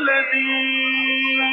الذي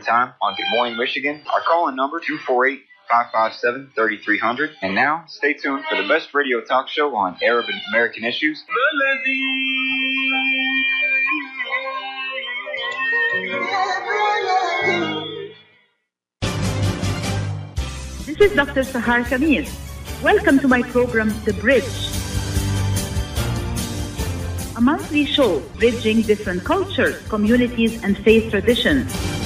Time on Good Morning Michigan. Our call-in number 248 557 3300. And now, stay tuned for the best radio talk show on Arab and American issues. This is Dr. Sahar Khamis. Welcome to my program, The Bridge. A monthly show bridging different cultures, communities, and faith traditions.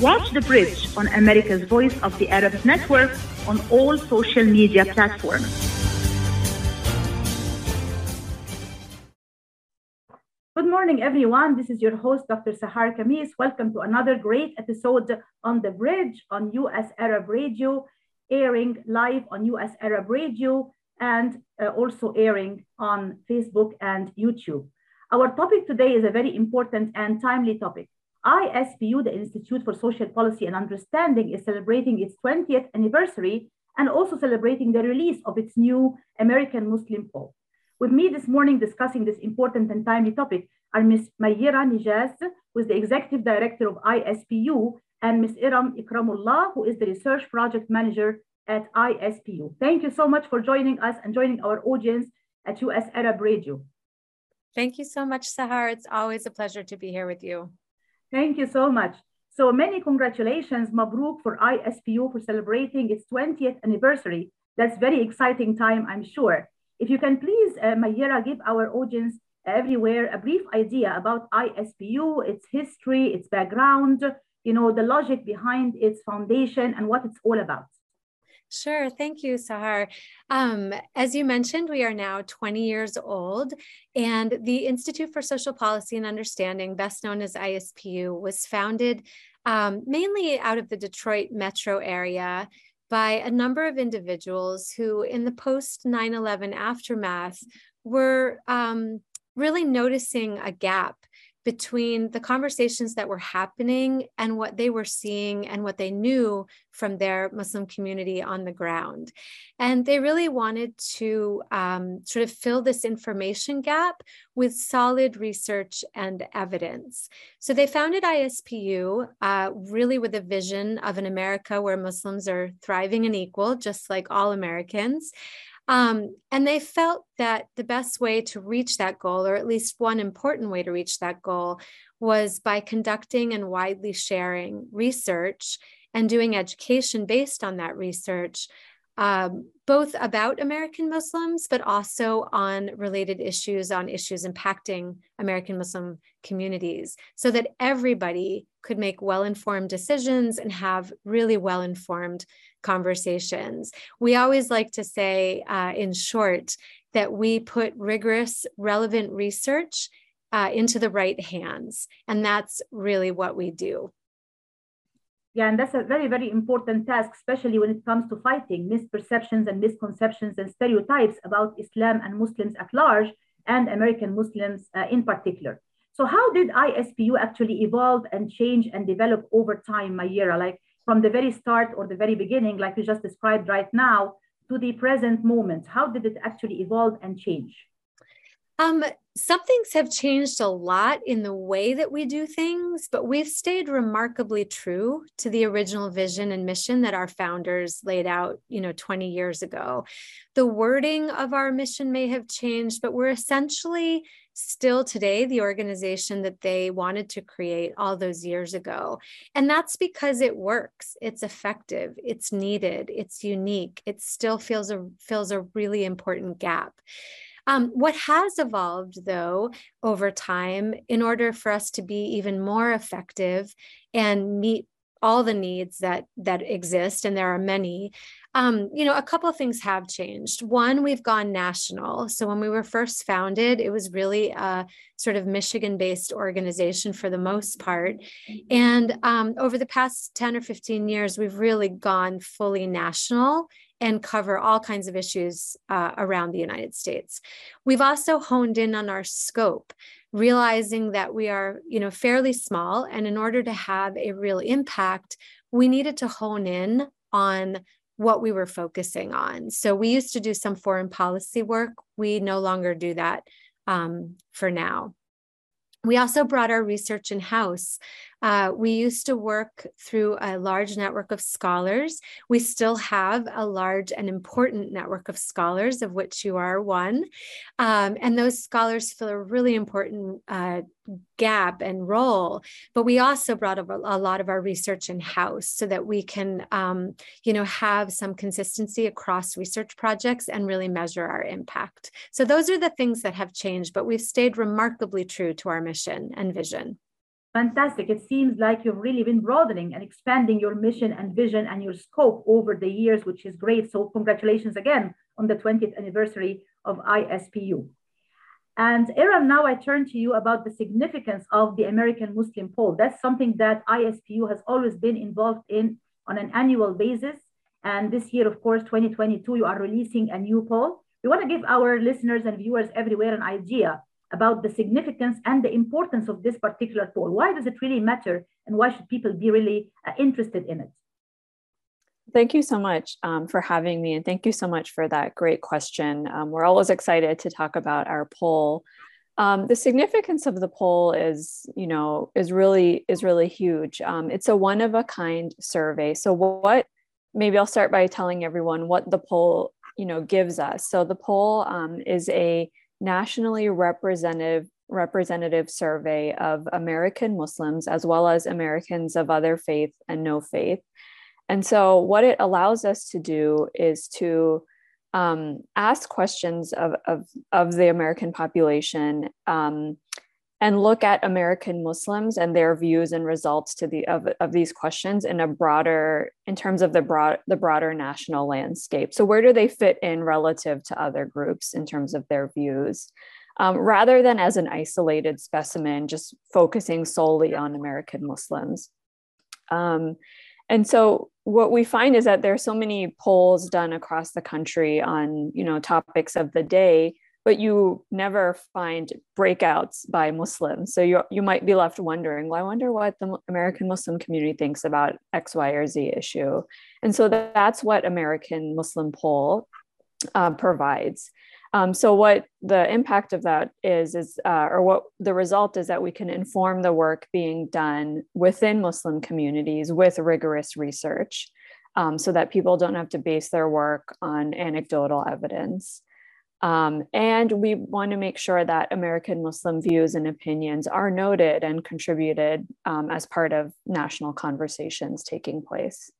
Watch The Bridge on America's Voice of the Arabs Network on all social media platforms. Good morning, everyone. This is your host, Dr. Sahar Khamis. Welcome to another great episode on The Bridge on US Arab Radio, airing live on US Arab Radio and uh, also airing on Facebook and YouTube. Our topic today is a very important and timely topic. ISPU, the Institute for Social Policy and Understanding, is celebrating its 20th anniversary and also celebrating the release of its new American Muslim poll. With me this morning discussing this important and timely topic are Ms. Meira Neggaz, who is the Executive Director of ISPU, and Ms. Erum Ikramullah, who is the Research Project Manager at ISPU. Thank you so much for joining us and joining our audience at US Arab Radio. Thank you so much, Sahar. It's always a pleasure to be here with you. Thank you so much. So many congratulations, Mabruk, for ISPU for celebrating its 20th anniversary. That's very exciting time, I'm sure. If you can please, uh, Meira, give our audience everywhere a brief idea about ISPU, its history, its background, you know, the logic behind its foundation and what it's all about. Sure. Thank you, Sahar. Um, as you mentioned, we are now 20 years old, and the Institute for Social Policy and Understanding, best known as ISPU, was founded um, mainly out of the Detroit metro area by a number of individuals who, in the post 9 11 aftermath, were um, really noticing a gap between the conversations that were happening and what they were seeing and what they knew from their Muslim community on the ground. And they really wanted to um, sort of fill this information gap with solid research and evidence. So they founded ISPU uh, really with a vision of an America where Muslims are thriving and equal, just like all Americans. Um, and they felt that the best way to reach that goal, or at least one important way to reach that goal, was by conducting and widely sharing research and doing education based on that research, um, both about American Muslims, but also on related issues, on issues impacting American Muslim communities, so that everybody could make well informed decisions and have really well informed conversations. We always like to say, uh, in short, that we put rigorous, relevant research uh, into the right hands. And that's really what we do. Yeah, and that's a very, very important task, especially when it comes to fighting misperceptions and misconceptions and stereotypes about Islam and Muslims at large and American Muslims uh, in particular. So, how did ISPU actually evolve and change and develop over time, Meira? Like, from the very start or the very beginning, like you just described right now, to the present moment? How did it actually evolve and change? Um, some things have changed a lot in the way that we do things, but we've stayed remarkably true to the original vision and mission that our founders laid out, you know, 20 years ago. The wording of our mission may have changed, but we're essentially still today the organization that they wanted to create all those years ago. And that's because it works, it's effective, it's needed, it's unique, it still feels a fills a really important gap. Um, what has evolved, though, over time, in order for us to be even more effective and meet all the needs that that exist and there are many um, you know a couple of things have changed. One we've gone national. So when we were first founded it was really a sort of michigan based organization for the most part. And um, over the past 10 or 15 years we've really gone fully national and cover all kinds of issues uh, around the United States. We've also honed in on our scope realizing that we are, you know, fairly small. And in order to have a real impact, we needed to hone in on what we were focusing on. So we used to do some foreign policy work. We no longer do that um, for now. We also brought our research in house. Uh, we used to work through a large network of scholars. We still have a large and important network of scholars, of which you are one. Um, and those scholars fill a really important uh, gap and role. But we also brought a, lot of our research in house so that we can, um, you know, have some consistency across research projects and really measure our impact. So those are the things that have changed, but we've stayed remarkably true to our mission and vision. Fantastic. It seems like you've really been broadening and expanding your mission and vision and your scope over the years, which is great. So, congratulations again on the 20th anniversary of ISPU. And Erum, now I turn to you about the significance of the American Muslim poll. That's something that ISPU has always been involved in on an annual basis. And this year, of course, 2022, you are releasing a new poll. We want to give our listeners and viewers everywhere an idea about the significance and the importance of this particular poll. Why does it really matter and why should people be really uh, interested in it? Thank you so much um, for having me, and thank you so much for that great question. Um, we're always excited to talk about our poll. Um, the significance of the poll is, you know, is really is really huge. Um, it's a one of a kind survey. So, what? Maybe I'll start by telling everyone what the poll, you know, gives us. So, the poll um, is a nationally representative representative survey of American Muslims as well as Americans of other faith and no faith. And so, what it allows us to do is to um, ask questions of, of, of, the American population um, and look at American Muslims and their views and results to the of, of these questions in a broader, in terms of the broad the broader national landscape. So, where do they fit in relative to other groups in terms of their views? Um, rather than as an isolated specimen, just focusing solely on American Muslims. Um, and so what we find is that there are so many polls done across the country on you know topics of the day but you never find breakouts by muslims. So you, you might be left wondering well i wonder what the american muslim community thinks about x y or z issue. And so that's what american muslim poll uh, provides. Um, so what the impact of that is is uh, or what the result is that we can inform the work being done within muslim communities with rigorous research um, so that people don't have to base their work on anecdotal evidence um, and we want to make sure that American Muslim views and opinions are noted and contributed um, as part of national conversations taking place.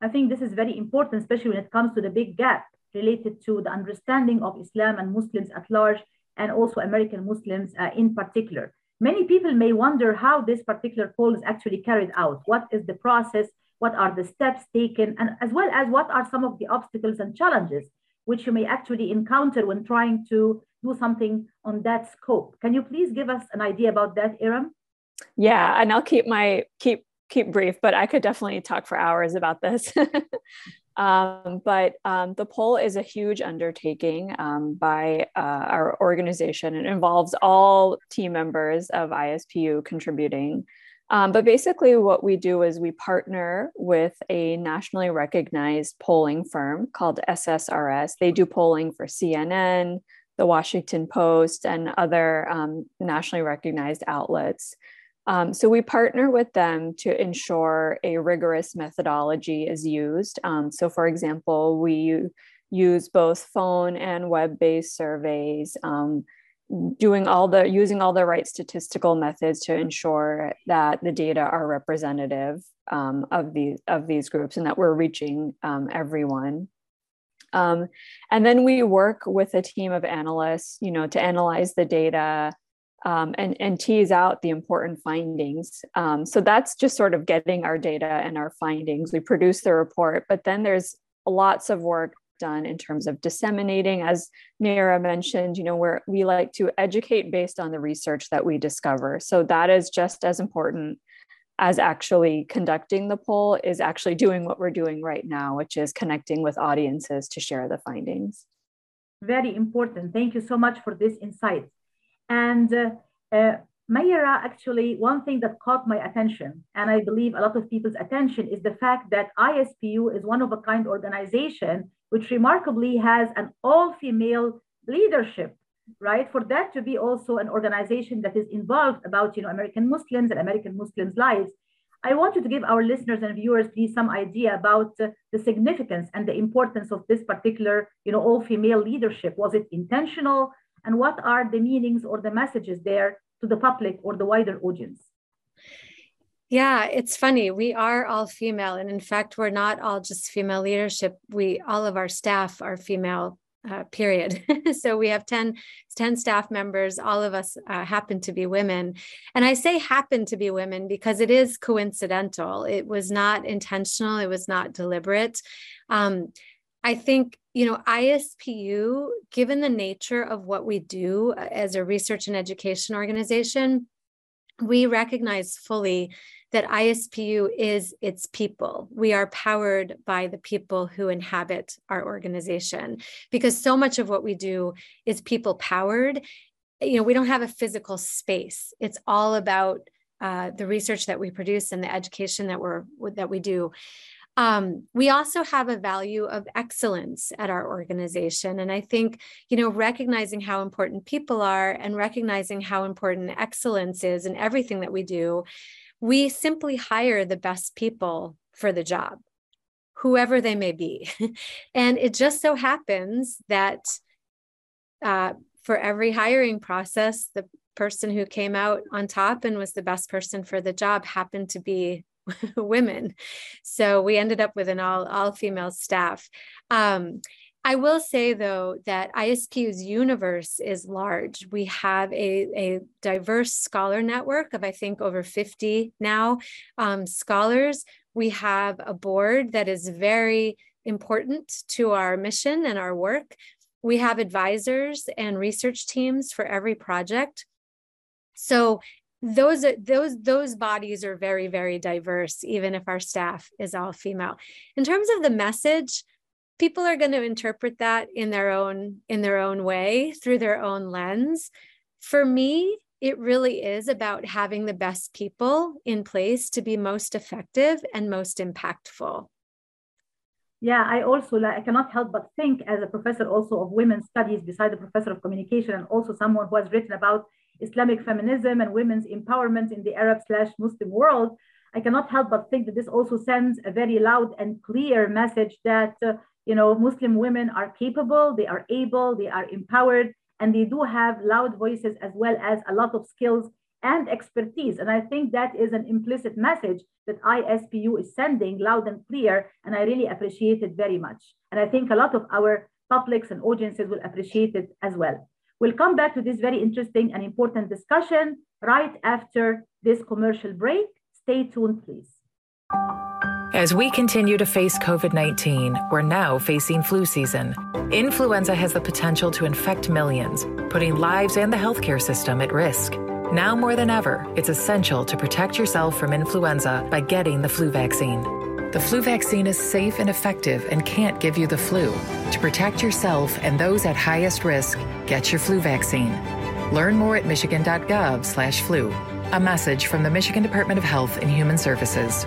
I think this is very important, especially when it comes to the big gap related to the understanding of Islam and Muslims at large, and also American Muslims uh, in particular. Many people may wonder how this particular poll is actually carried out. What is the process? What are the steps taken? And as well as what are some of the obstacles and challenges which you may actually encounter when trying to do something on that scope. Can you please give us an idea about that, Erum? Yeah, and I'll keep my keep keep brief, but I could definitely talk for hours about this. Um, but um, the poll is a huge undertaking um, by uh, our organization. It involves all team members of ISPU contributing. Um, but basically, what we do is we partner with a nationally recognized polling firm called SSRS. They do polling for CNN, the Washington Post, and other um, nationally recognized outlets. Um, so we partner with them to ensure a rigorous methodology is used. Um, so, for example, we use both phone and web-based surveys, um, doing all the using all the right statistical methods to ensure that the data are representative um, of these of these groups and that we're reaching um, everyone. Um, and then we work with a team of analysts, you know, to analyze the data um, and, and tease out the important findings. Um, so that's just sort of getting our data and our findings. We produce the report, but then there's lots of work done in terms of disseminating. As Meira mentioned you know where we like to educate based on the research that we discover. So that is just as important as actually conducting the poll is actually doing what we're doing right now which is connecting with audiences to share the findings. Very important. Thank you so much for this insight. And uh, uh, Meira, actually, one thing that caught my attention, and I believe a lot of people's attention, is the fact that ISPU is one of a kind organization which remarkably has an all-female leadership, right? For that to be also an organization that is involved about, you know, American Muslims and American Muslims' lives, I wanted to give our listeners and viewers, please, some idea about uh, the significance and the importance of this particular, you know, all-female leadership. Was it intentional? And what are the meanings or the messages there to the public or the wider audience? Yeah, it's funny. We are all female. And in fact, we're not all just female leadership. We, all of our staff are female, uh, period. so we have 10, 10 staff members. All of us uh, happen to be women. And I say happen to be women because it is coincidental. It was not intentional, it was not deliberate. Um, I think, you know, ISPU, given the nature of what we do uh, as a research and education organization, we recognize fully that ISPU is its people. We are powered by the people who inhabit our organization because so much of what we do is people powered. You know, we don't have a physical space. It's all about uh, the research that we produce and the education that we're that we do. Um, we also have a value of excellence at our organization. And I think, you know, recognizing how important people are and recognizing how important excellence is in everything that we do, we simply hire the best people for the job, whoever they may be. and it just so happens that uh, for every hiring process, the person who came out on top and was the best person for the job happened to be women. So we ended up with an all, all female staff. Um, I will say though that ISPU's universe is large. We have a, a diverse scholar network of I think over 50 now um, scholars. We have a board that is very important to our mission and our work. We have advisors and research teams for every project. So those those those bodies are very very diverse even if our staff is all female. In terms of the message people are going to interpret that in their own in their own way through their own lens. For me it really is about having the best people in place to be most effective and most impactful. Yeah i also like i cannot help but think as a professor also of women's studies beside the professor of communication and also someone who has written about Islamic feminism and women's empowerment in the Arab slash Muslim world, I cannot help but think that this also sends a very loud and clear message that uh, you know Muslim women are capable, they are able, they are empowered, and they do have loud voices as well as a lot of skills and expertise. And I think that is an implicit message that ISPU is sending loud and clear, and I really appreciate it very much. And I think a lot of our publics and audiences will appreciate it as well. We'll come back to this very interesting and important discussion right after this commercial break. Stay tuned, please. As we continue to face COVID 19, we're now facing flu season. Influenza has the potential to infect millions, putting lives and the healthcare system at risk. Now more than ever, it's essential to protect yourself from influenza by getting the flu vaccine. The flu vaccine is safe and effective and can't give you the flu. To protect yourself and those at highest risk, get your flu vaccine. Learn more at michigan.gov/flu. A message from the Michigan Department of Health and Human Services.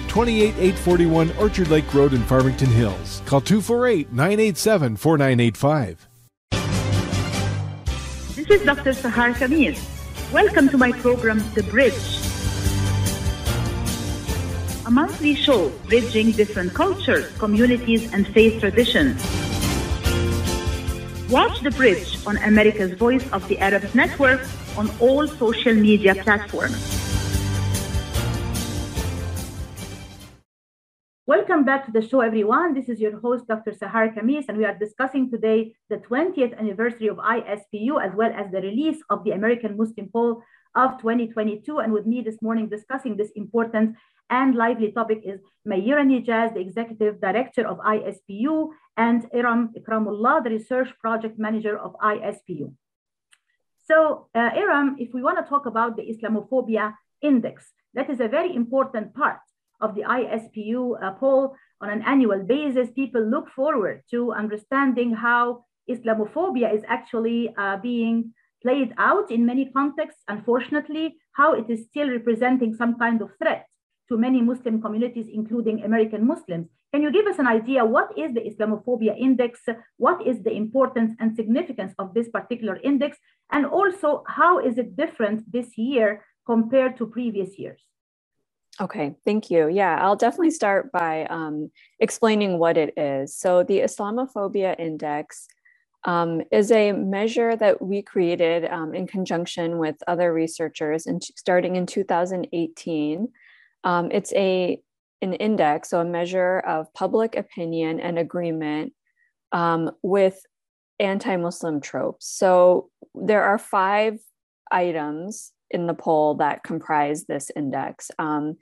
28841 Orchard Lake Road in Farmington Hills. Call 248 987 4985. This is Dr. Sahar Khamis. Welcome to my program, The Bridge. A monthly show bridging different cultures, communities, and faith traditions. Watch The Bridge on America's Voice of the Arabs Network on all social media platforms. Welcome back to the show, everyone. This is your host, Dr. Sahar Khamis, and we are discussing today the 20th anniversary of ISPU as well as the release of the American Muslim Poll of 2022. And with me this morning discussing this important and lively topic is Meira Neggaz, the Executive Director of ISPU, and Erum Ikramullah, the Research Project Manager of ISPU. So, uh, Erum, if we want to talk about the Islamophobia Index, that is a very important part of the ISPU uh, poll on an annual basis, people look forward to understanding how Islamophobia is actually uh, being played out in many contexts, unfortunately, how it is still representing some kind of threat to many Muslim communities, including American Muslims. Can you give us an idea what is the Islamophobia index? What is the importance and significance of this particular index? And also, how is it different this year compared to previous years? Okay, thank you. Yeah, I'll definitely start by um, explaining what it is. So, the Islamophobia Index um, is a measure that we created um, in conjunction with other researchers, and starting in 2018. Um, it's a an index, so a measure of public opinion and agreement um, with anti-Muslim tropes. So, there are five items in the poll that comprise this index. Um,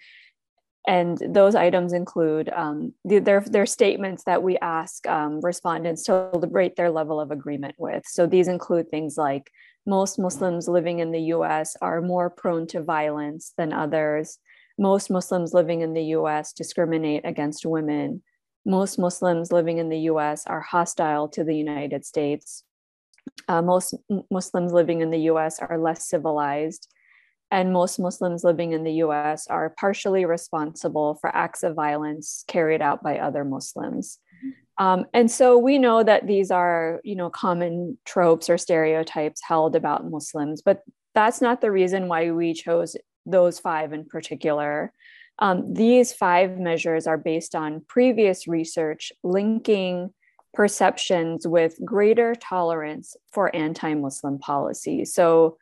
and those items include um, their, their statements that we ask um, respondents to rate their level of agreement with. So these include things like most Muslims living in the US are more prone to violence than others. Most Muslims living in the US discriminate against women. Most Muslims living in the US are hostile to the United States. Uh, most Muslims living in the US are less civilized and most Muslims living in the US are partially responsible for acts of violence carried out by other Muslims. Um, and so we know that these are, you know, common tropes or stereotypes held about Muslims, but that's not the reason why we chose those five in particular. Um, these five measures are based on previous research linking perceptions with greater tolerance for anti Muslim policy. So,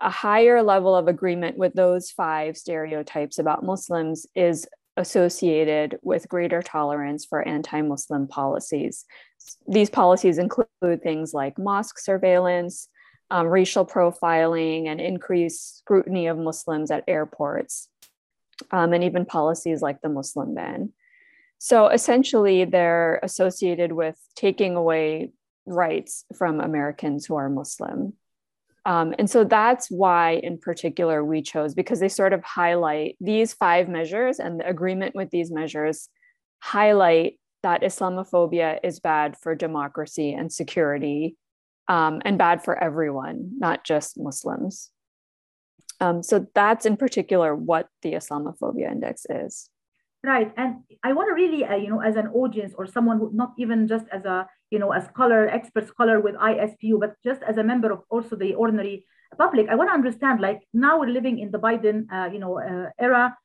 a higher level of agreement with those five stereotypes about Muslims is associated with greater tolerance for anti Muslim policies. These policies include things like mosque surveillance, um, racial profiling, and increased scrutiny of Muslims at airports, um, and even policies like the Muslim ban. So essentially, they're associated with taking away rights from Americans who are Muslim. Um, and so that's why, in particular, we chose because they sort of highlight these five measures and the agreement with these measures highlight that Islamophobia is bad for democracy and security um, and bad for everyone, not just Muslims. Um, so that's in particular what the Islamophobia Index is. Right, and I want to really, uh, you know, as an audience or someone who not even just as a, you know, a scholar, expert scholar with ISPU, but just as a member of also the ordinary public, I want to understand. Like now we're living in the Biden, uh, you know, uh, era.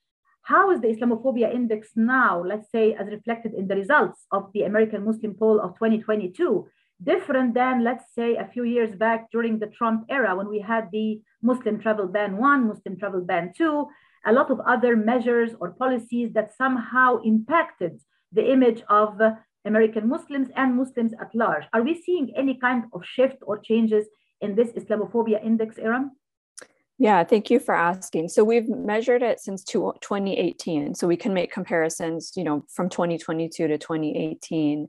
How is the Islamophobia index now, let's say, as reflected in the results of the American Muslim poll of 2022, different than, let's say, a few years back during the Trump era when we had the Muslim travel ban one, Muslim travel ban two, a lot of other measures or policies that somehow impacted the image of uh, American Muslims and Muslims at large. Are we seeing any kind of shift or changes in this Islamophobia index, Erum? Yeah, thank you for asking. So we've measured it since 2018, so we can make comparisons, you know, from 2022 to 2018.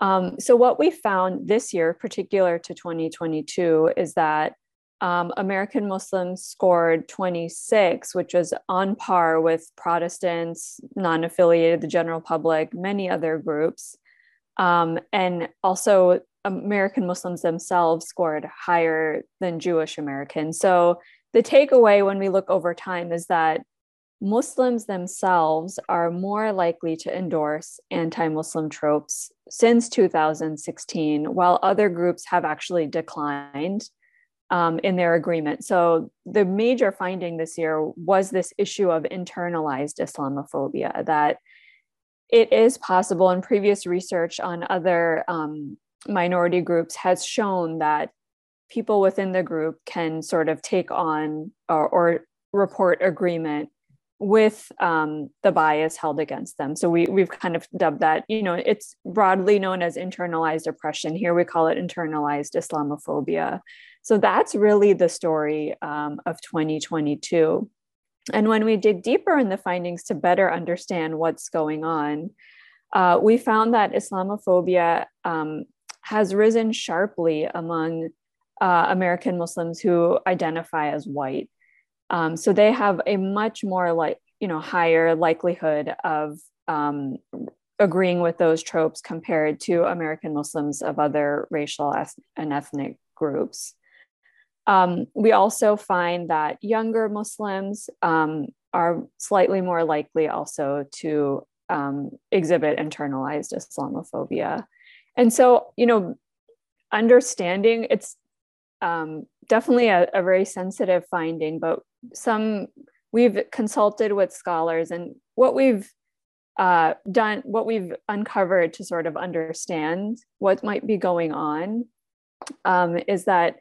Um, so what we found this year, particular to 2022, is that um, American Muslims scored 26, which was on par with Protestants, non affiliated, the general public, many other groups. Um, and also, American Muslims themselves scored higher than Jewish Americans. So, the takeaway when we look over time is that Muslims themselves are more likely to endorse anti Muslim tropes since 2016, while other groups have actually declined um, in their agreement. So the major finding this year was this issue of internalized Islamophobia, that it is possible, and previous research on other um, minority groups has shown that people within the group can sort of take on or, or report agreement with um, the bias held against them. So we we've kind of dubbed that, you know, it's broadly known as internalized oppression. Here we call it internalized Islamophobia. So that's really the story um, of 2022. And when we dig deeper in the findings to better understand what's going on, uh, we found that Islamophobia um, has risen sharply among uh, American Muslims who identify as white. Um, so they have a much more like you know higher likelihood of um, agreeing with those tropes compared to American Muslims of other racial and ethnic groups. Um, we also find that younger Muslims um, are slightly more likely also to um, exhibit internalized Islamophobia. And so, you know, understanding it's um, definitely a, a, very sensitive finding, but some we've consulted with scholars and what we've uh, done, what we've uncovered to sort of understand what might be going on um, is that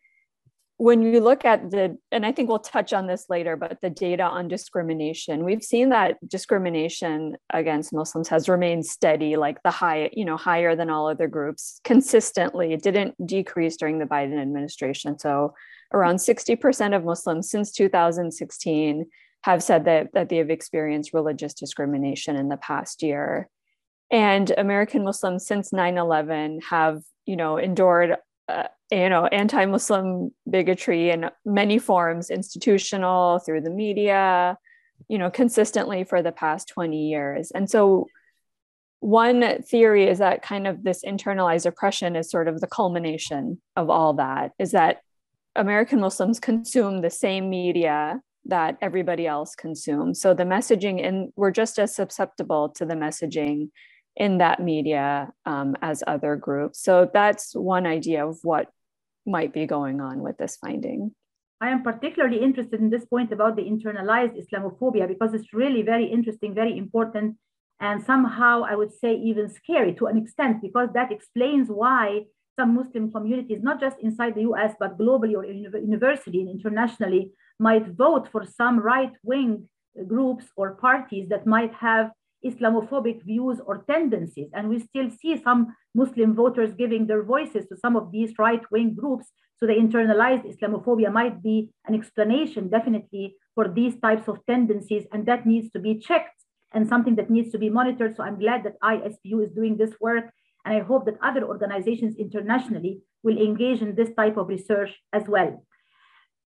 when you look at the, and I think we'll touch on this later, but the data on discrimination, we've seen that discrimination against Muslims has remained steady, like the high, you know, higher than all other groups consistently. It didn't decrease during the Biden administration. So around 60% of Muslims since 2016 have said that, that they have experienced religious discrimination in the past year. And American Muslims since 9 11 have, you know, endured uh, you know anti-muslim bigotry in many forms institutional through the media you know consistently for the past 20 years. And so one theory is that kind of this internalized oppression is sort of the culmination of all that is that american muslims consume the same media that everybody else consumes. So the messaging and we're just as susceptible to the messaging in that media um, as other groups. So that's one idea of what might be going on with this finding. I am particularly interested in this point about the internalized Islamophobia because it's really very interesting, very important, and somehow I would say even scary to an extent because that explains why some Muslim communities, not just inside the US, but globally or university and internationally, might vote for some right wing groups or parties that might have Islamophobic views or tendencies. And we still see some Muslim voters giving their voices to some of these right wing groups. So the internalized Islamophobia might be an explanation, definitely, for these types of tendencies. And that needs to be checked and something that needs to be monitored. So I'm glad that ISPU is doing this work. And I hope that other organizations internationally will engage in this type of research as well.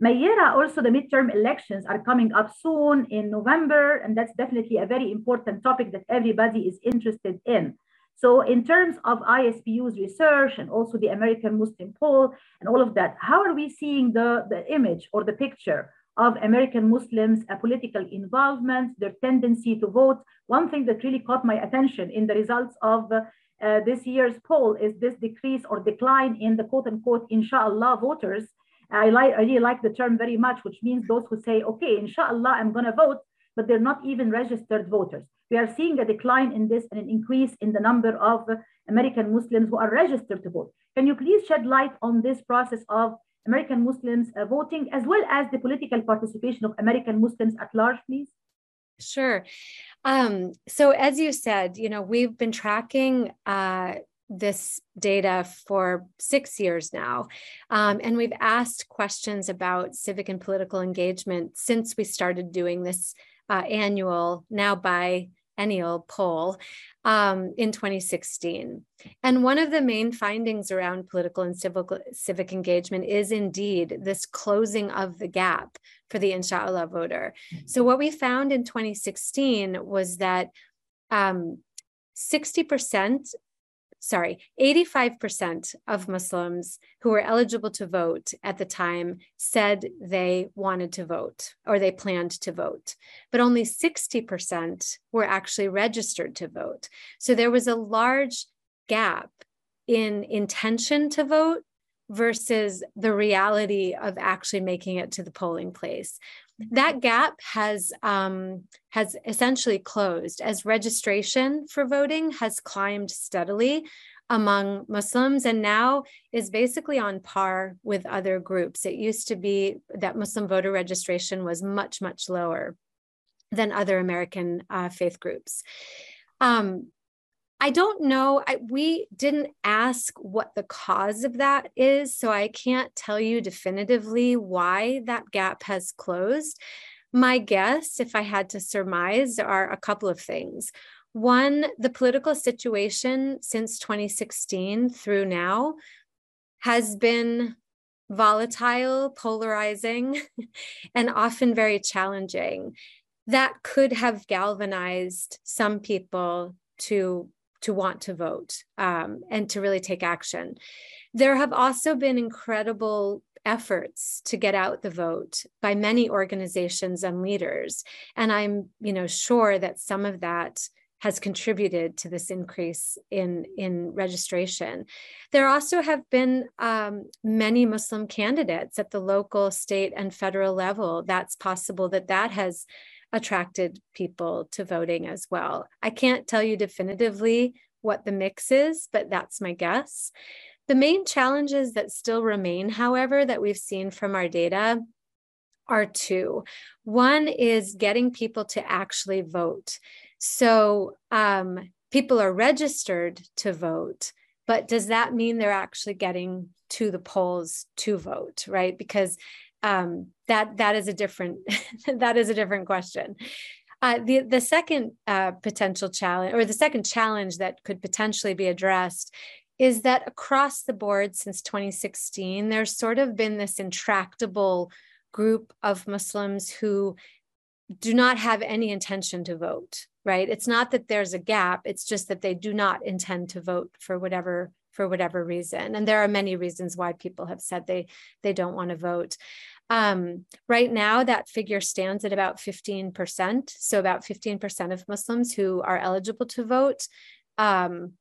Meira, also the midterm elections are coming up soon in November, and that's definitely a very important topic that everybody is interested in. So in terms of ISPU's research and also the American Muslim poll and all of that, how are we seeing the, the image or the picture of American Muslims, a political involvement, their tendency to vote? One thing that really caught my attention in the results of uh, this year's poll is this decrease or decline in the quote unquote, inshallah voters I, like, I really like the term very much, which means those who say, okay, inshallah, I'm going to vote but they're not even registered voters. We are seeing a decline in this and an increase in the number of American Muslims who are registered to vote. Can you please shed light on this process of American Muslims uh, voting, as well as the political participation of American Muslims at large, please? Sure. Um, so, as you said, you know, we've been tracking uh, this data for six years now. Um, and we've asked questions about civic and political engagement since we started doing this uh, annual, now biennial poll um, in 2016. And one of the main findings around political and civic, civic engagement is indeed this closing of the gap for the inshallah voter. So, what we found in 2016 was that um, 60% sorry, 85% of Muslims who were eligible to vote at the time said they wanted to vote or they planned to vote, but only 60% were actually registered to vote. So there was a large gap in intention to vote versus the reality of actually making it to the polling place that gap has um, has essentially closed as registration for voting has climbed steadily among Muslims and now is basically on par with other groups. It used to be that Muslim voter registration was much much lower than other American uh, faith groups. Um, I don't know. I, we didn't ask what the cause of that is, so I can't tell you definitively why that gap has closed. My guess, if I had to surmise, are a couple of things. One, the political situation since 2016 through now has been volatile, polarizing, and often very challenging. That could have galvanized some people to to want to vote um, and to really take action. There have also been incredible efforts to get out the vote by many organizations and leaders, and I'm, you know, sure that some of that has contributed to this increase in, in registration. There also have been um, many Muslim candidates at the local, state, and federal level. That's possible that that has attracted people to voting as well. I can't tell you definitively what the mix is, but that's my guess. The main challenges that still remain, however, that we've seen from our data are two. One is getting people to actually vote. So um, people are registered to vote, but does that mean they're actually getting to the polls to vote, right? Because um, that that is a different that is a different question. Uh, the the second uh, potential challenge, or the second challenge that could potentially be addressed, is that across the board since 2016, there's sort of been this intractable group of Muslims who do not have any intention to vote. Right? It's not that there's a gap; it's just that they do not intend to vote for whatever for whatever reason. And there are many reasons why people have said they they don't want to vote. Um, right now, that figure stands at about 15%. So, about 15% of Muslims who are eligible to vote um,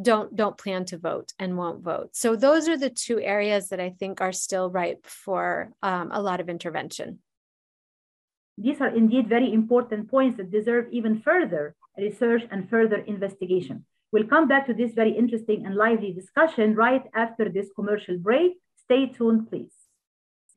don't don't plan to vote and won't vote. So, those are the two areas that I think are still ripe for um, a lot of intervention. These are indeed very important points that deserve even further research and further investigation. We'll come back to this very interesting and lively discussion right after this commercial break. Stay tuned, please.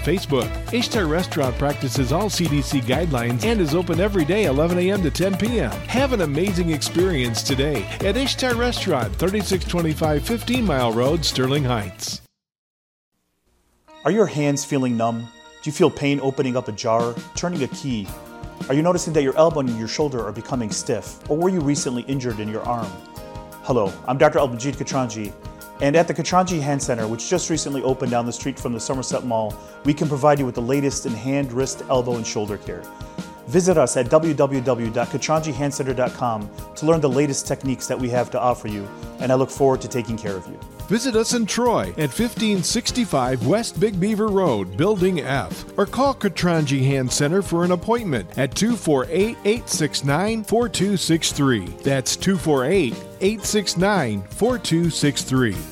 Facebook. Ishtar Restaurant practices all CDC guidelines and is open every day 11 a.m. to 10 p.m. Have an amazing experience today at Ishtar Restaurant, 3625 15 Mile Road, Sterling Heights. Are your hands feeling numb? Do you feel pain opening up a jar, turning a key? Are you noticing that your elbow and your shoulder are becoming stiff? Or were you recently injured in your arm? Hello, I'm Dr. Albanjit Katranji, and at the Katranji Hand Center, which just recently opened down the street from the Somerset Mall, we can provide you with the latest in hand, wrist, elbow, and shoulder care. Visit us at www.katranjihandcenter.com to learn the latest techniques that we have to offer you, and I look forward to taking care of you. Visit us in Troy at 1565 West Big Beaver Road, Building F, or call Katranji Hand Center for an appointment at 248 869 4263. That's 248 869 4263.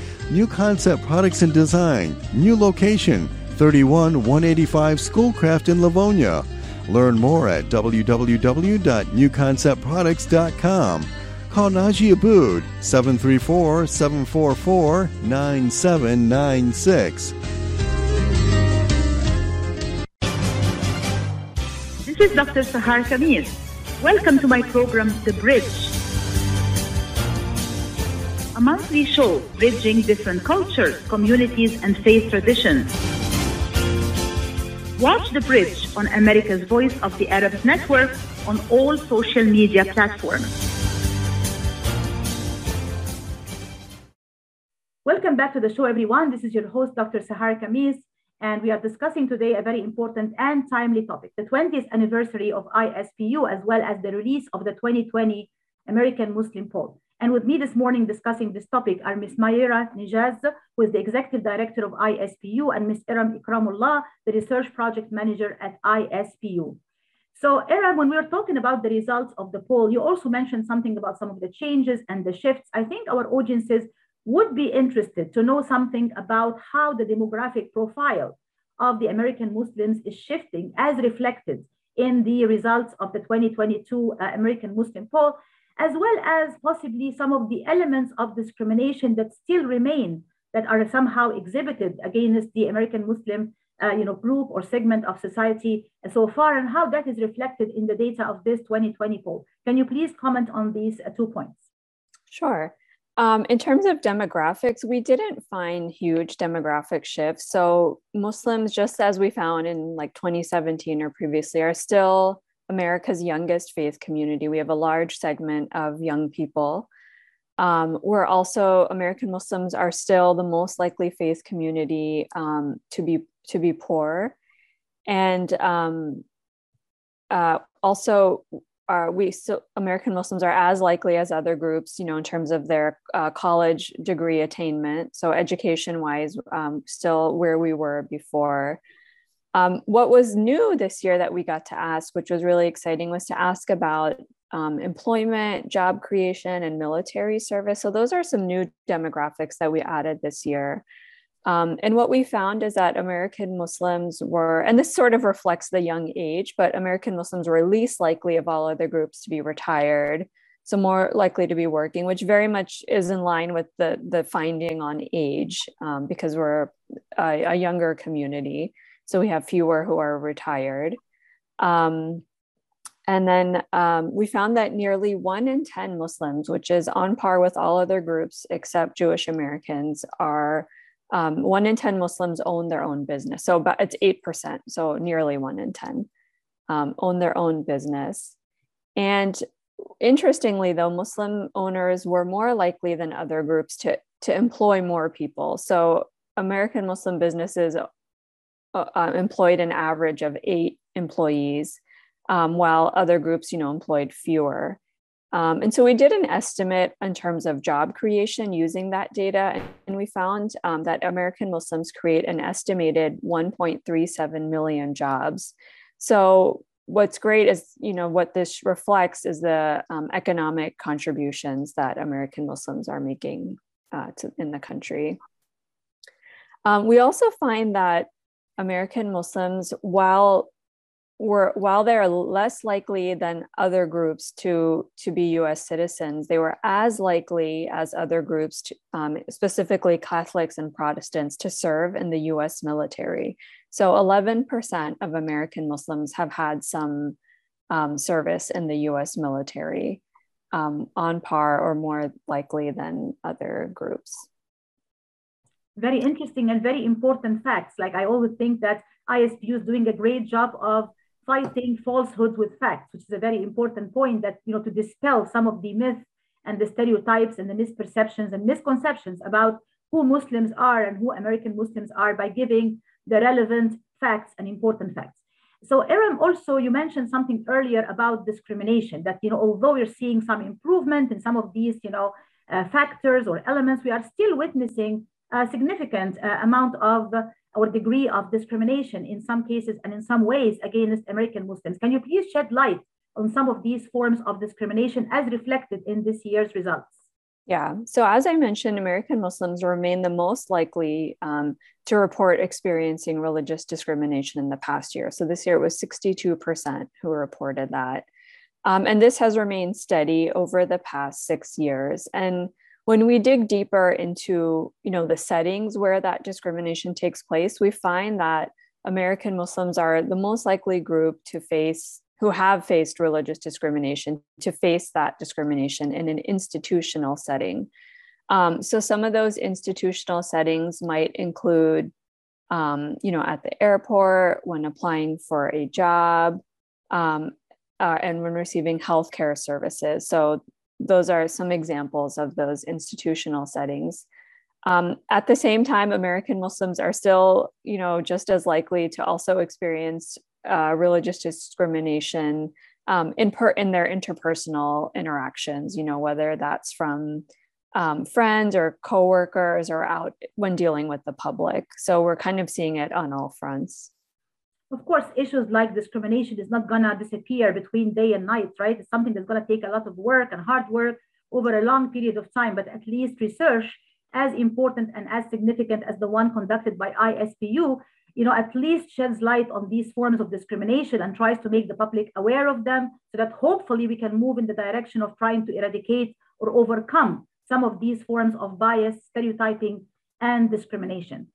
New Concept Products and Design, new location, 31 185 Schoolcraft in Livonia. Learn more at www.newconceptproducts.com. Call Najee Abood 734 744 9796. This is Dr. Sahar Khamis. Welcome to my program, The Bridge. Monthly show bridging different cultures, communities, and faith traditions. Watch The Bridge on America's Voice of the Arabs Network on all social media platforms. Welcome back to the show, everyone. This is your host, Dr. Sahar Khamis, and we are discussing today a very important and timely topic the 20th anniversary of ISPU, as well as the release of the 2020 American Muslim poll. And with me this morning discussing this topic are Ms. Meira Neggaz, who is the Executive Director of ISPU, and Ms. Erum Ikramullah, the Research Project Manager at ISPU. So, Erum, when we were talking about the results of the poll, you also mentioned something about some of the changes and the shifts. I think our audiences would be interested to know something about how the demographic profile of the American Muslims is shifting as reflected in the results of the 2022 uh, American Muslim poll, as well as possibly some of the elements of discrimination that still remain that are somehow exhibited against the American Muslim uh, you know, group or segment of society so far, and how that is reflected in the data of this 2020 poll. Can you please comment on these uh, two points? Sure. Um, in terms of demographics, we didn't find huge demographic shifts. So Muslims, just as we found in like 2017 or previously, are still America's youngest faith community. We have a large segment of young people. Um, we're also American Muslims are still the most likely faith community um, to be to be poor, and um, uh, also are we so American Muslims are as likely as other groups, you know, in terms of their uh, college degree attainment. So education wise, um, still where we were before. Um, what was new this year that we got to ask, which was really exciting, was to ask about um, employment, job creation, and military service. So those are some new demographics that we added this year. Um, and what we found is that American Muslims were, and this sort of reflects the young age, but American Muslims were least likely of all other groups to be retired, so more likely to be working, which very much is in line with the the finding on age, um, because we're a, a, younger community, so we have fewer who are retired. Um, and then um, we found that nearly one in 10 Muslims, which is on par with all other groups except Jewish Americans, are um, one in 10 Muslims own their own business. So but it's 8%. So nearly one in 10 um, own their own business. And interestingly, though, Muslim owners were more likely than other groups to, to employ more people. So American Muslim businesses uh, uh, employed an average of eight employees, um, while other groups, you know, employed fewer. Um, and so we did an estimate in terms of job creation using that data, and we found um, that American Muslims create an estimated 1.37 million jobs. So what's great is, you know, what this reflects is the um, economic contributions that American Muslims are making uh, to, in the country. Um, we also find that American Muslims, while were while they're less likely than other groups to to be U.S. citizens, they were as likely as other groups, to, um, specifically Catholics and Protestants, to serve in the U.S. military. So, 11% of American Muslims have had some um, service in the U.S. military, um, on par or more likely than other groups. Very interesting and very important facts. Like I always think that ISPU is doing a great job of fighting falsehoods with facts, which is a very important point that, you know, to dispel some of the myths and the stereotypes and the misperceptions and misconceptions about who Muslims are and who American Muslims are by giving the relevant facts and important facts. So Erum, also you mentioned something earlier about discrimination that, you know, although we're seeing some improvement in some of these, you know, uh, factors or elements, we are still witnessing a significant uh, amount of or degree of discrimination in some cases and in some ways against American Muslims. Can you please shed light on some of these forms of discrimination as reflected in this year's results? Yeah. So, as I mentioned, American Muslims remain the most likely um, to report experiencing religious discrimination in the past year. So, this year it was 62% who reported that. Um, and this has remained steady over the past six years. And when we dig deeper into you know the settings where that discrimination takes place we find that american muslims are the most likely group to face who have faced religious discrimination to face that discrimination in an institutional setting. Um, so some of those institutional settings might include um, you know at the airport when applying for a job um, uh, and when receiving healthcare services. So those are some examples of those institutional settings. Um, at the same time, American Muslims are still, you know, just as likely to also experience uh, religious discrimination um, in per- in their interpersonal interactions. You know, whether that's from um, friends or coworkers or out when dealing with the public. So we're kind of seeing it on all fronts of course, issues like discrimination is not going to disappear between day and night, right? It's something that's going to take a lot of work and hard work over a long period of time, but at least research as important and as significant as the one conducted by ISPU, you know, at least sheds light on these forms of discrimination and tries to make the public aware of them so that hopefully we can move in the direction of trying to eradicate or overcome some of these forms of bias, stereotyping, and discrimination.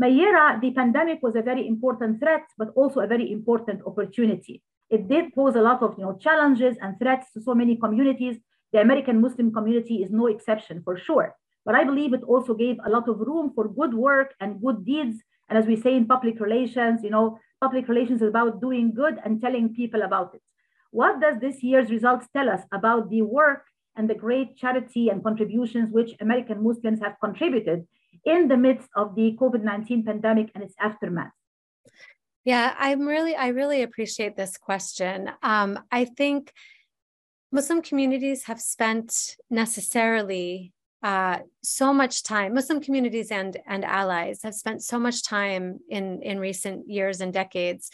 Meira, the pandemic was a very important threat, but also a very important opportunity. It did pose a lot of you know, challenges and threats to so many communities. The American Muslim community is no exception for sure. But I believe it also gave a lot of room for good work and good deeds. And as we say in public relations, you know, public relations is about doing good and telling people about it. What does this year's results tell us about the work and the great charity and contributions which American Muslims have contributed in the midst of the COVID 19 pandemic and its aftermath? Yeah, I'm really, I really appreciate this question. Um, I think Muslim communities have spent necessarily uh, so much time muslim communities and and allies have spent so much time in in recent years and decades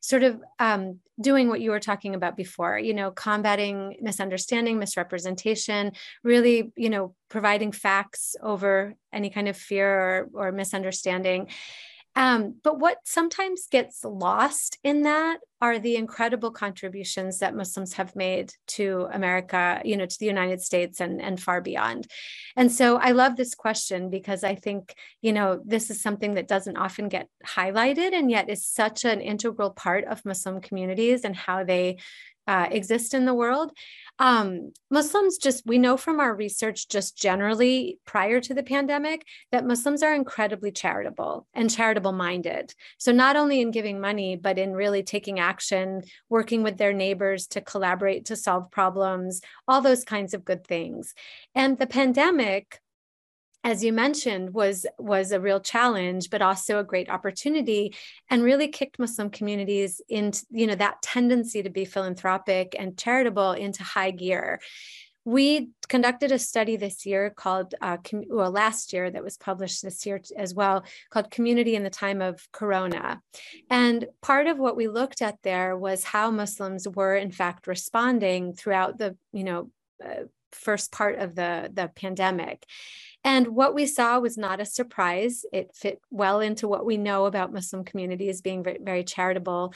sort of um, doing what you were talking about before you know combating misunderstanding misrepresentation really you know providing facts over any kind of fear or, or misunderstanding um, but what sometimes gets lost in that are the incredible contributions that Muslims have made to America, you know, to the United States and, and far beyond. And so I love this question because I think, you know, this is something that doesn't often get highlighted and yet is such an integral part of Muslim communities and how they uh, exist in the world. Um, Muslims just, we know from our research, just generally prior to the pandemic, that Muslims are incredibly charitable and charitable minded. So, not only in giving money, but in really taking action, working with their neighbors to collaborate to solve problems, all those kinds of good things. And the pandemic as you mentioned was was a real challenge but also a great opportunity and really kicked muslim communities into you know that tendency to be philanthropic and charitable into high gear. We conducted a study this year called uh, com- well last year that was published this year as well called community in the time of corona. And part of what we looked at there was how muslims were in fact responding throughout the you know uh, first part of the the pandemic and what we saw was not a surprise. It fit well into what we know about Muslim communities being very, very charitable.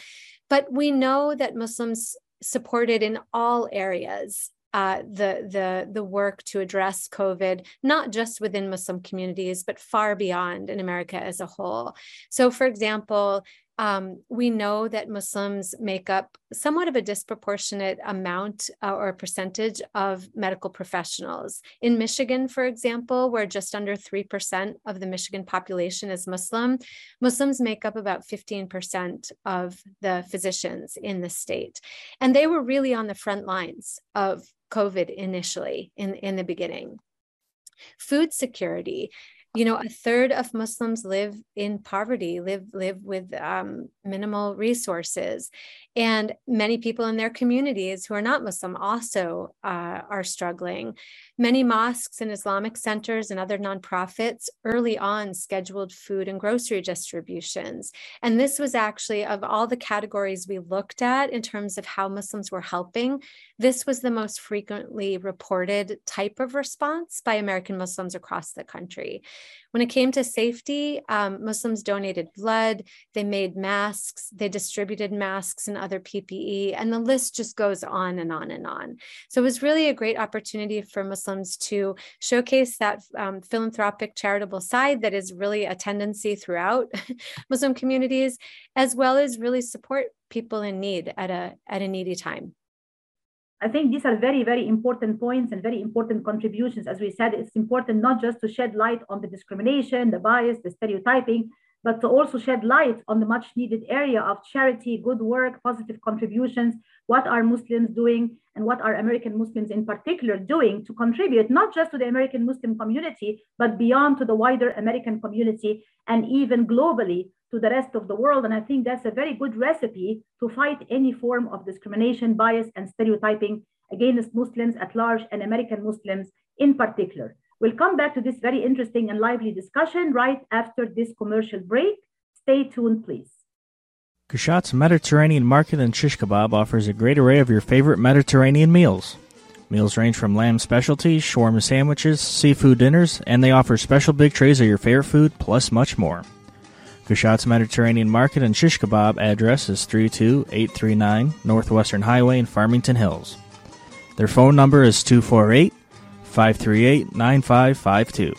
But we know that Muslims supported in all areas uh, the the the work to address COVID, not just within Muslim communities, but far beyond in America as a whole. So, for example, um, we know that Muslims make up somewhat of a disproportionate amount uh, or percentage of medical professionals. In Michigan, for example, where just under 3% of the Michigan population is Muslim, Muslims make up about 15% of the physicians in the state. And they were really on the front lines of COVID initially in, in the beginning. Food security you know a third of muslims live in poverty live live with um, minimal resources and many people in their communities who are not muslim also uh, are struggling Many mosques and Islamic centers and other nonprofits early on scheduled food and grocery distributions. And this was actually, of all the categories we looked at in terms of how Muslims were helping, this was the most frequently reported type of response by American Muslims across the country. When it came to safety, um, Muslims donated blood, they made masks, they distributed masks and other PPE, and the list just goes on and on and on. So it was really a great opportunity for Muslims to showcase that um, philanthropic charitable side that is really a tendency throughout Muslim communities, as well as really support people in need at a, at a needy time. I think these are very, very important points and very important contributions. As we said, it's important not just to shed light on the discrimination, the bias, the stereotyping, but to also shed light on the much needed area of charity, good work, positive contributions. What are Muslims doing and what are American Muslims in particular doing to contribute not just to the American Muslim community, but beyond to the wider American community and even globally to the rest of the world. And I think that's a very good recipe to fight any form of discrimination, bias, and stereotyping against Muslims at large and American Muslims in particular. We'll come back to this very interesting and lively discussion right after this commercial break. Stay tuned, please. Kushat's Mediterranean Market and Shish Kebab offers a great array of your favorite Mediterranean meals. Meals range from lamb specialties, shawarma sandwiches, seafood dinners, and they offer special big trays of your favorite food, plus much more. Kushat's Mediterranean Market and Shish Kebab address is 32839 Northwestern Highway in Farmington Hills. Their phone number is 248 538 9552.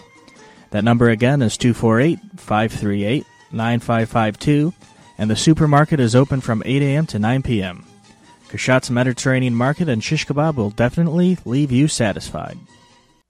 That number again is 248 538 9552, and the supermarket is open from 8 a.m. to 9 p.m. Kushat's Mediterranean Market and Shish Kebab will definitely leave you satisfied.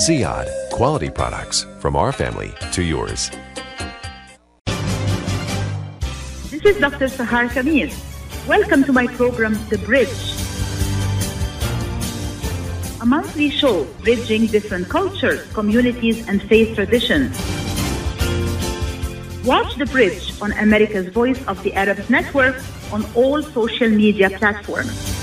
Ziyad, quality products from our family to yours. This is Dr. Sahar Khamis. Welcome to my program, The Bridge. A monthly show bridging different cultures, communities, and faith traditions. Watch The Bridge on America's Voice of the Arabs Network on all social media platforms.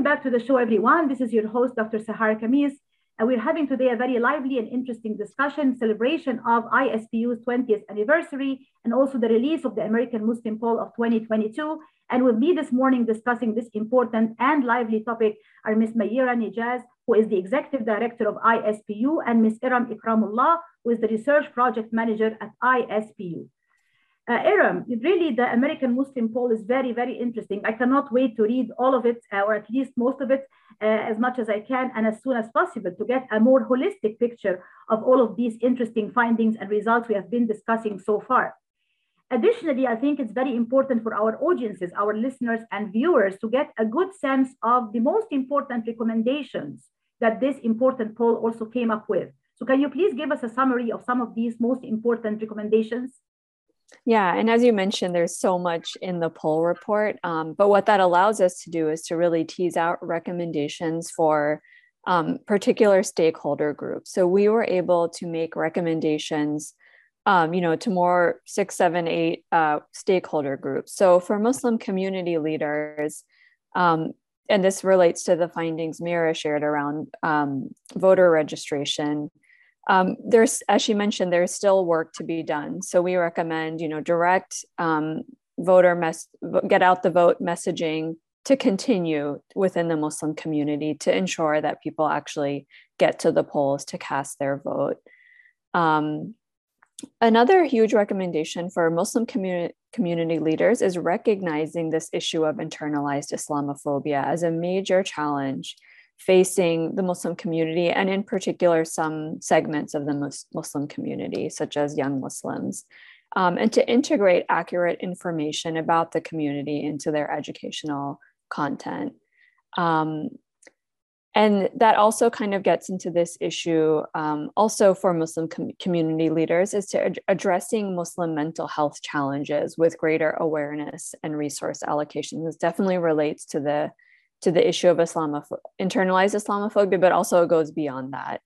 Welcome back to the show, everyone. This is your host, Dr. Sahar Khamis, and we're having today a very lively and interesting discussion, celebration of ISPU's 20th anniversary, and also the release of the American Muslim Poll of 2022. And with me this morning discussing this important and lively topic are Ms. Meira Neggaz, who is the Executive Director of ISPU, and Ms. Erum Ikramullah, who is the Research Project Manager at ISPU. Uh, Erum, really the American Muslim poll is very, very interesting. I cannot wait to read all of it, uh, or at least most of it, uh, as much as I can and as soon as possible to get a more holistic picture of all of these interesting findings and results we have been discussing so far. Additionally, I think it's very important for our audiences, our listeners and viewers to get a good sense of the most important recommendations that this important poll also came up with. So can you please give us a summary of some of these most important recommendations? Yeah, and as you mentioned, there's so much in the poll report. Um, but what that allows us to do is to really tease out recommendations for um, particular stakeholder groups. So we were able to make recommendations, um, you know, to more six, seven, eight uh, stakeholder groups. So for Muslim community leaders, um, and this relates to the findings Meira shared around um, voter registration um, there's as she mentioned there's still work to be done. So we recommend you know direct um, voter mess get out the vote messaging to continue within the muslim community to ensure that people actually get to the polls to cast their vote. Um, another huge recommendation for muslim community community leaders is recognizing this issue of internalized islamophobia as a major challenge facing the Muslim community, and in particular, some segments of the Muslim community, such as young Muslims, um, and to integrate accurate information about the community into their educational content. Um, and that also kind of gets into this issue um, also for muslim com- community leaders is to ad- addressing muslim mental health challenges with greater awareness and resource allocation this definitely relates to the to the issue of Islamoph- internalized Islamophobia, but also it goes beyond that.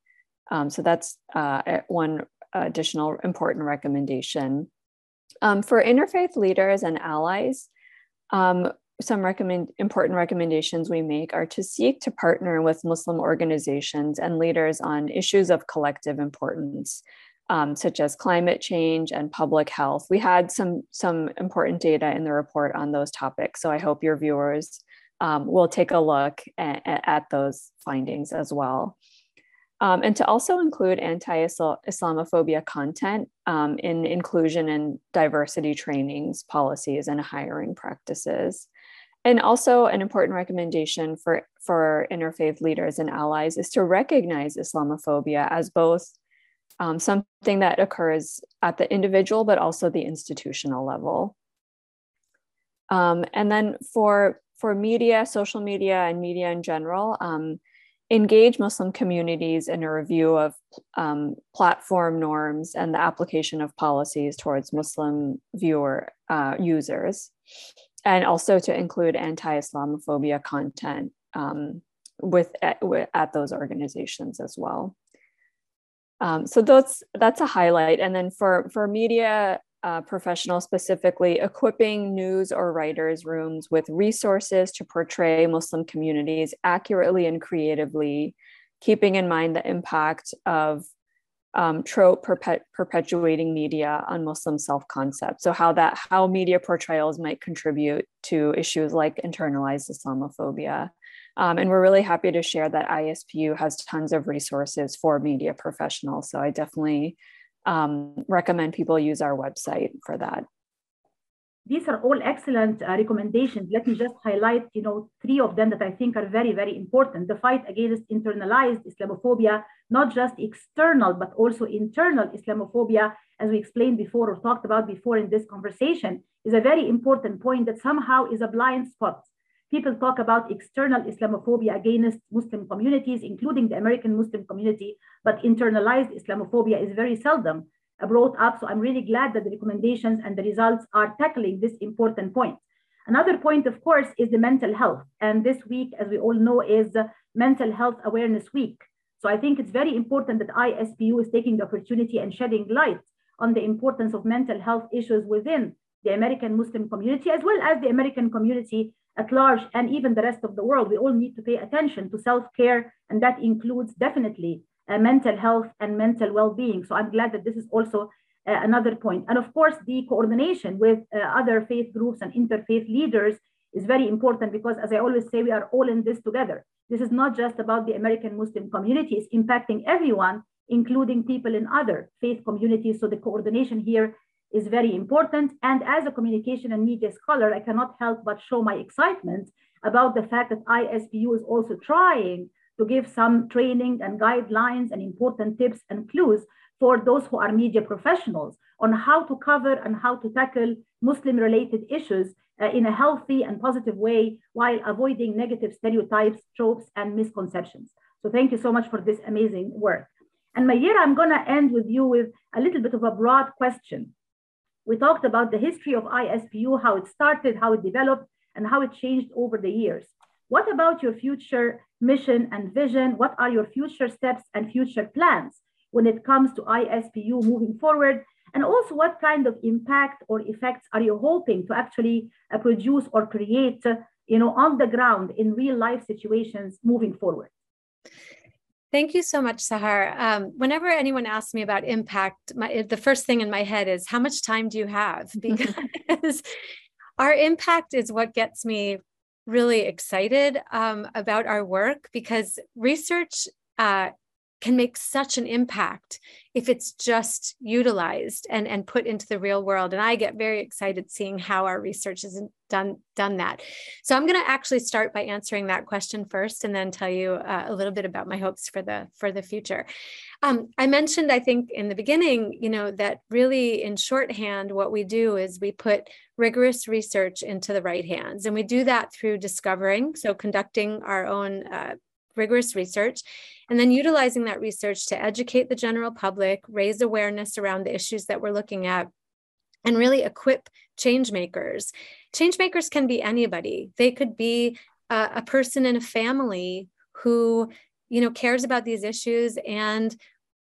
Um, so that's uh, one additional important recommendation. Um, for interfaith leaders and allies, um, some recommend important recommendations we make are to seek to partner with Muslim organizations and leaders on issues of collective importance, um, such as climate change and public health. We had some some important data in the report on those topics, so I hope your viewers um, we'll take a look at, at those findings as well. Um, and to also include anti-Islamophobia content um, in inclusion and diversity trainings, policies, and hiring practices. And also an important recommendation for, for interfaith leaders and allies is to recognize Islamophobia as both um, something that occurs at the individual, but also the institutional level. Um, and then for for media, social media, and media in general, um, engage Muslim communities in a review of um, platform norms and the application of policies towards Muslim viewer uh, users, and also to include anti-Islamophobia content um, with, at, with, at those organizations as well. Um, so that's that's a highlight. And then for for media uh, professionals specifically equipping news or writers' rooms with resources to portray Muslim communities accurately and creatively, keeping in mind the impact of um, trope perpet- perpetuating media on Muslim self-concept. So how that how media portrayals might contribute to issues like internalized Islamophobia. Um, and we're really happy to share that ISPU has tons of resources for media professionals. So I definitely um, recommend people use our website for that. These are all excellent uh, recommendations. Let me just highlight, you know, three of them that I think are very, very important. The fight against internalized Islamophobia, not just external, but also internal Islamophobia, as we explained before or talked about before in this conversation, is a very important point that somehow is a blind spot. People talk about external Islamophobia against Muslim communities, including the American Muslim community, but internalized Islamophobia is very seldom brought up. So I'm really glad that the recommendations and the results are tackling this important point. Another point, of course, is the mental health. And this week, as we all know, is Mental Health Awareness Week. So I think it's very important that ISPU is taking the opportunity and shedding light on the importance of mental health issues within the American Muslim community, as well as the American community at large, and even the rest of the world. We all need to pay attention to self care, and that includes definitely uh, mental health and mental well-being. So I'm glad that this is also uh, another point. And of course, the coordination with uh, other faith groups and interfaith leaders is very important because, as I always say, we are all in this together. This is not just about the American Muslim community, it's impacting everyone, including people in other faith communities. So the coordination here is very important. And as a communication and media scholar, I cannot help but show my excitement about the fact that ISPU is also trying to give some training and guidelines and important tips and clues for those who are media professionals on how to cover and how to tackle Muslim related issues uh, in a healthy and positive way while avoiding negative stereotypes, tropes, and misconceptions. So thank you so much for this amazing work. And Meira, I'm going to end with you with a little bit of a broad question. We talked about the history of ISPU, how it started, how it developed, and how it changed over the years. What about your future mission and vision? What are your future steps and future plans when it comes to ISPU moving forward? And also, what kind of impact or effects are you hoping to actually uh, produce or create, uh, you know, on the ground in real life situations moving forward? Thank you so much, Sahar. Um, whenever anyone asks me about impact, my, the first thing in my head is how much time do you have? Because our impact is what gets me really excited um, about our work because research uh, can make such an impact if it's just utilized and, and put into the real world. And I get very excited seeing how our research has done, done that. So I'm going to actually start by answering that question first and then tell you uh, a little bit about my hopes for the, for the future. Um, I mentioned, I think in the beginning, you know, that really in shorthand, what we do is we put rigorous research into the right hands. And we do that through discovering, so conducting our own uh, rigorous research, and then utilizing that research to educate the general public, raise awareness around the issues that we're looking at, and really equip change makers. Change makers can be anybody. They could be a, a person in a family who you know cares about these issues and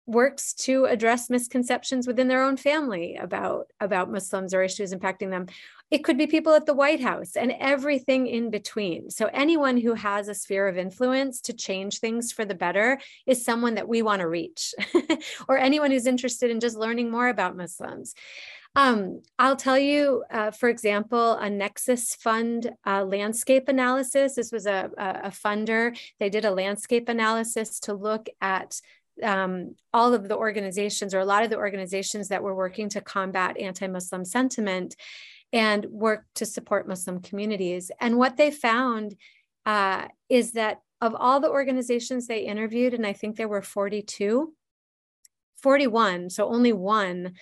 works to address misconceptions within their own family about about muslims or issues impacting them. It could be people at the white house and everything in between. So anyone who has a sphere of influence to change things for the better is someone that we want to reach or anyone who's interested in just learning more about muslims um, I'll tell you, uh, for example, a Nexus Fund uh, landscape analysis. This was a, a, funder. They did a landscape analysis to look at um, all of the organizations or a lot of the organizations that were working to combat anti-Muslim sentiment and work to support Muslim communities. And what they found uh, is that of all the organizations they interviewed, and I think there were 42, 41, so only one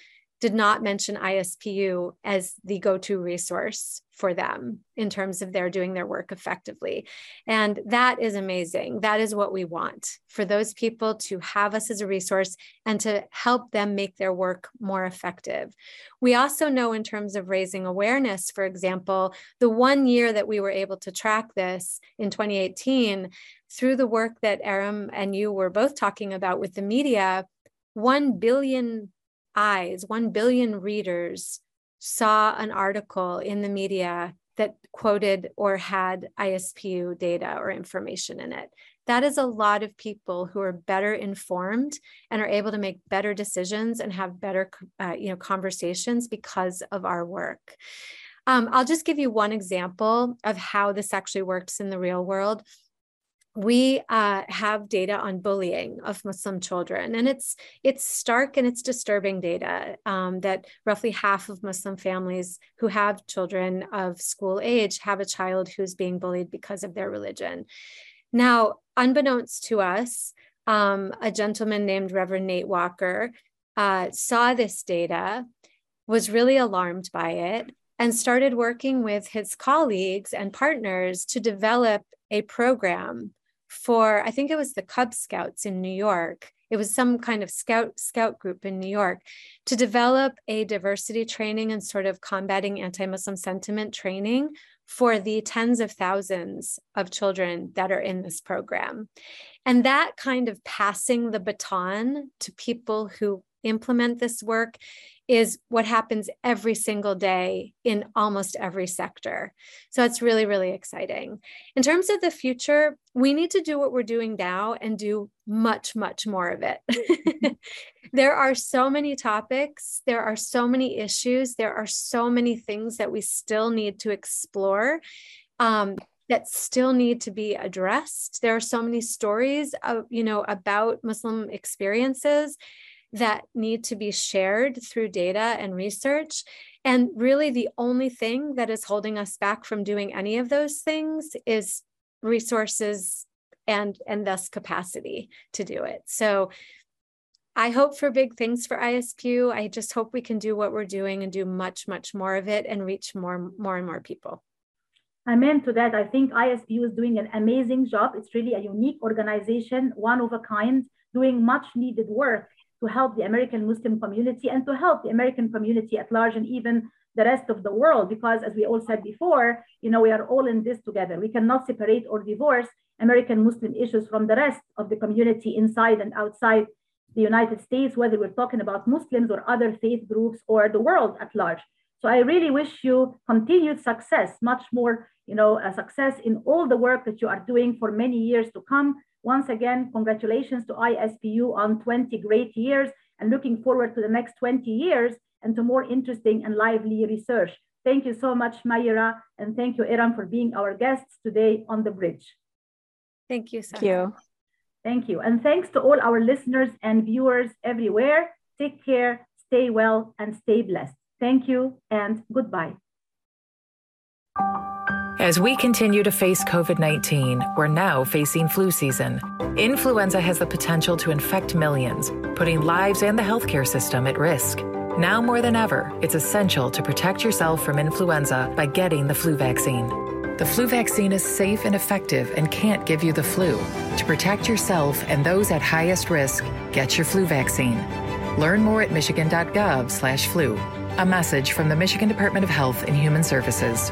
did not mention ISPU as the go to resource for them in terms of their doing their work effectively. And that is amazing. That is what we want for those people to have us as a resource and to help them make their work more effective. We also know, in terms of raising awareness, for example, the one year that we were able to track this in 2018, through the work that Erum and you were both talking about with the media, 1 billion eyes, 1 billion readers saw an article in the media that quoted or had ISPU data or information in it. That is a lot of people who are better informed and are able to make better decisions and have better, uh, you know, conversations because of our work. Um, I'll just give you one example of how this actually works in the real world we uh, have data on bullying of Muslim children, and it's it's stark and it's disturbing data um, that roughly half of Muslim families who have children of school age have a child who's being bullied because of their religion. Now, unbeknownst to us, um, a gentleman named Reverend Nate Walker uh, saw this data, was really alarmed by it, and started working with his colleagues and partners to develop a program for I think it was the Cub Scouts in New York. It was some kind of scout scout group in New York to develop a diversity training and sort of combating anti-Muslim sentiment training for the tens of thousands of children that are in this program. And that kind of passing the baton to people who implement this work is what happens every single day in almost every sector. So it's really, really exciting. In terms of the future, we need to do what we're doing now and do much, much more of it. there are so many topics, there are so many issues, there are so many things that we still need to explore. Um, that still need to be addressed. There are so many stories, of, you know, about Muslim experiences that need to be shared through data and research. And really, the only thing that is holding us back from doing any of those things is resources and and thus capacity to do it. So I hope for big things for ISPU. I just hope we can do what we're doing and do much, much more of it and reach more, more and more people. Amen to that. I think ISPU is doing an amazing job. It's really a unique organization, one of a kind, doing much needed work to help the American Muslim community and to help the American community at large and even the rest of the world. Because as we all said before, you know, we are all in this together. We cannot separate or divorce American Muslim issues from the rest of the community inside and outside the United States, whether we're talking about Muslims or other faith groups or the world at large. So I really wish you continued success, much more, you know, a success in all the work that you are doing for many years to come. Once again, congratulations to ISPU on 20 great years and looking forward to the next 20 years and to more interesting and lively research. Thank you so much, Meira, and thank you, Erum, for being our guests today on the bridge. Thank you, Sahar. Thank you. Thank you. And thanks to all our listeners and viewers everywhere. Take care, stay well, and stay blessed. Thank you and goodbye. As we continue to face COVID 19, we're now facing flu season. Influenza has the potential to infect millions, putting lives and the healthcare system at risk. Now more than ever, it's essential to protect yourself from influenza by getting the flu vaccine. The flu vaccine is safe and effective and can't give you the flu. To protect yourself and those at highest risk, get your flu vaccine. Learn more at michigan.gov/flu. A message from the Michigan Department of Health and Human Services.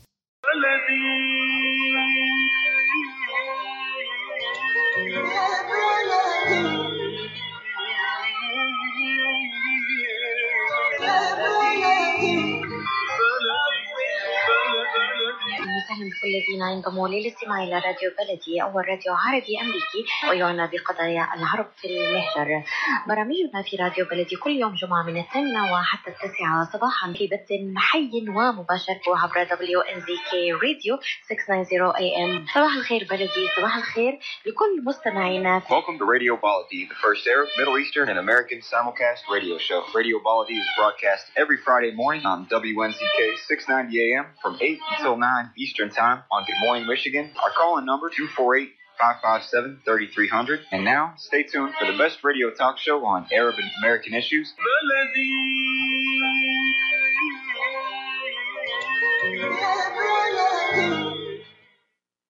وسهلا بكل الذين ينضموا للاستماع إلى راديو بلدي اول راديو عربي أمريكي ويعنى بقضايا العرب في المهجر. برامجنا في راديو بلدي كل يوم جمعة من الثامنة وحتى التاسعة صباحا في بث حي ومباشر عبر WNZK راديو 690 AM. صباح الخير بلدي، صباح الخير لكل مستمعينا. Welcome to Radio Baladi, the first Arab, Middle Eastern, and American simulcast radio show. Radio Baladi is broadcast every Friday morning on WNZK 690 AM from 8 until 9 Eastern Time on Good Morning Michigan. Our call-in number 248 557 3300. And now, stay tuned for the best radio talk show on Arab and American issues.